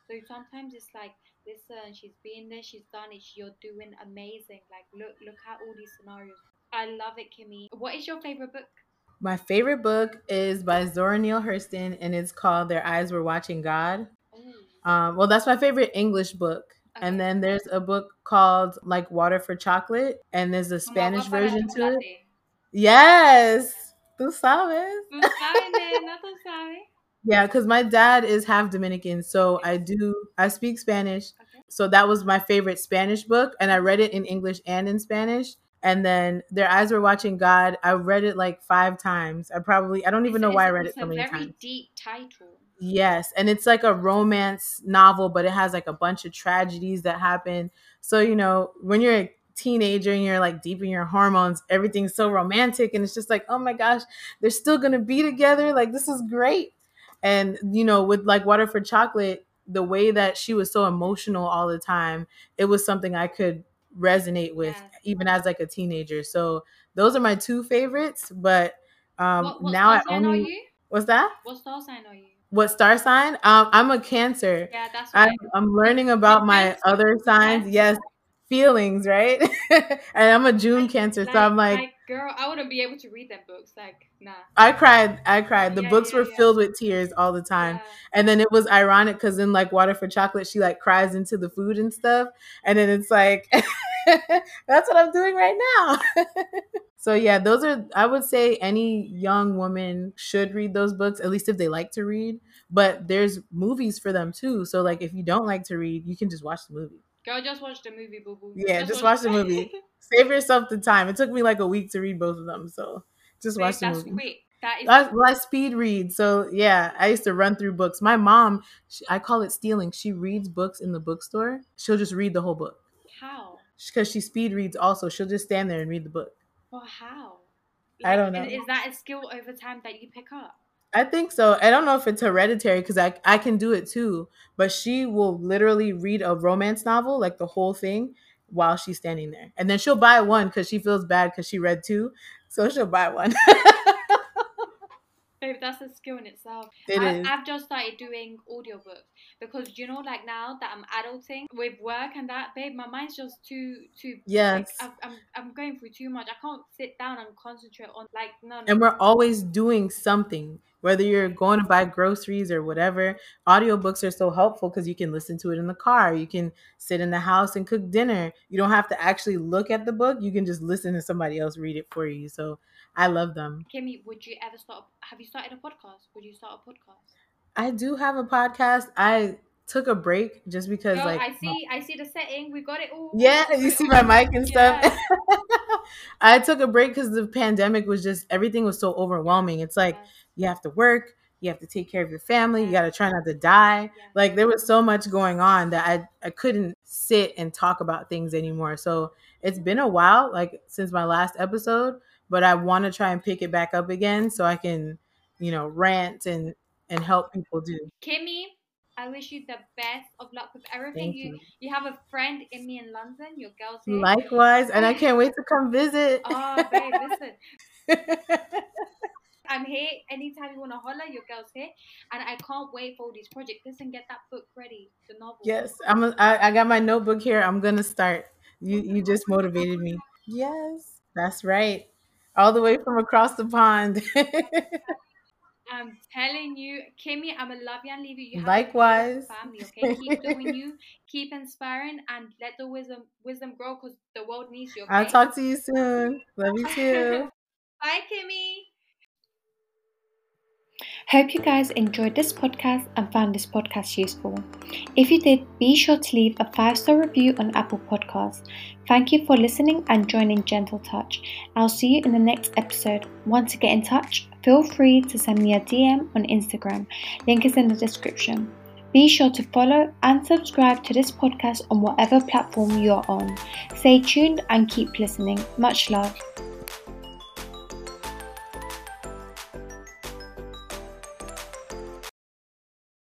so sometimes it's like listen, she's been there, she's done it, you're doing amazing. Like look look at all these scenarios. I love it, Kimi. What is your favorite book? My favorite book is by Zora Neale Hurston, and it's called "Their Eyes Were Watching God." Um, well, that's my favorite English book. And then there's a book called like Water for Chocolate, and there's a Spanish agua version to it. Yes, tú sabes. Tú sabes, tú sabes. Yeah, because my dad is half Dominican, so I do I speak Spanish. Okay. So that was my favorite Spanish book, and I read it in English and in Spanish. And then Their Eyes Were Watching God. I read it like five times. I probably I don't even know why I read it it's so a many very times. deep title. Yes, and it's like a romance novel, but it has like a bunch of tragedies that happen. So, you know, when you're a teenager and you're like deep in your hormones, everything's so romantic and it's just like, oh my gosh, they're still gonna be together. Like this is great. And you know, with like Water for Chocolate, the way that she was so emotional all the time, it was something I could resonate with even as like a teenager. So those are my two favorites. But um what, what now I only what's that? What star sign are you? What star sign? Um, I'm a Cancer. Yeah, that's I'm, right. I'm learning about my other signs. Yes, feelings, right? and I'm a June Like- Cancer, so I'm like, girl, I wouldn't be able to read them books. Like, nah. I cried. I cried. The Yeah, books yeah, were yeah. filled with tears all the time. And then it was ironic because in like Water for Chocolate, she like cries into the food and stuff. And then it's like, that's what I'm doing right now. so yeah, those are I would say any young woman should read those books, at least if they like to read. But there's movies for them too. So like if you don't like to read, you can just watch the movie. Girl, just watch the movie, boo boo. Yeah, just watch the movie. Save yourself the time. It took me like a week to read both of them. So just Babe, watch the that's movie. quick. That is well, I speed read, so yeah, I used to run through books. My mom, she, I call it stealing. She reads books in the bookstore. She'll just read the whole book how. because she speed reads. Also, she'll just stand there and read the book. But how? I don't know. Is that a skill over time that you pick up? I think so. I don't know if it's hereditary because I I can do it too. But she will literally read a romance novel, like the whole thing, while she's standing there, and then she'll buy one because she feels bad because she read two, so she'll buy one. Babe, that's a skill in itself. It I, is. I've just started doing audiobooks because you know, like now that I'm adulting with work and that, babe, my mind's just too too. Yes. Like, I've, I'm I'm going through too much. I can't sit down and concentrate on like no. and we're always doing something whether you're going to buy groceries or whatever audiobooks are so helpful because you can listen to it in the car you can sit in the house and cook dinner you don't have to actually look at the book you can just listen to somebody else read it for you so i love them Kimi, would you ever start? Have you started a podcast? Would you start a podcast? i do have a podcast i took a break just because Girl, like I see, I see the setting. We got it all. Yeah, you see my mic and stuff. Yeah. I took a break because the pandemic was just everything was so overwhelming. It's like Yes, you have to work, you have to take care of your family, you got to try not to die. yeah. Like there was so much going on that I I couldn't sit and talk about things anymore. So it's been a while, like since my last episode, but I want to try and pick it back up again so I can, you know, rant and and help people do. Kimi, I wish you the best of luck with everything. You, you. you have a friend in me in London. Your girls here. Likewise, and I can't wait to come visit. Oh, babe, listen. I'm here anytime you want to holler. Your girls here, and I can't wait for all these projects. Listen, get that book ready, the novel. Yes, I'm. A, I, I got my notebook here. I'm gonna start. You you just motivated me. Yes, that's right. All the way from across the pond. I'm telling you, Kimi, I'm a love you and leave you. You Likewise. beautiful family, okay? Keep doing you, keep inspiring, and let the wisdom wisdom grow because the world needs you. Okay? I'll talk to you soon. Love you too. Bye, Kimi. Hope you guys enjoyed this podcast and found this podcast useful. If you did, be sure to leave a five star review on Apple Podcasts. Thank you for listening and joining Gentle Touch. I'll see you in the next episode. Want to get in touch? Feel free to send me a DM on Instagram. Link is in the description. Be sure to follow and subscribe to this podcast on whatever platform you're on. Stay tuned and keep listening. Much love.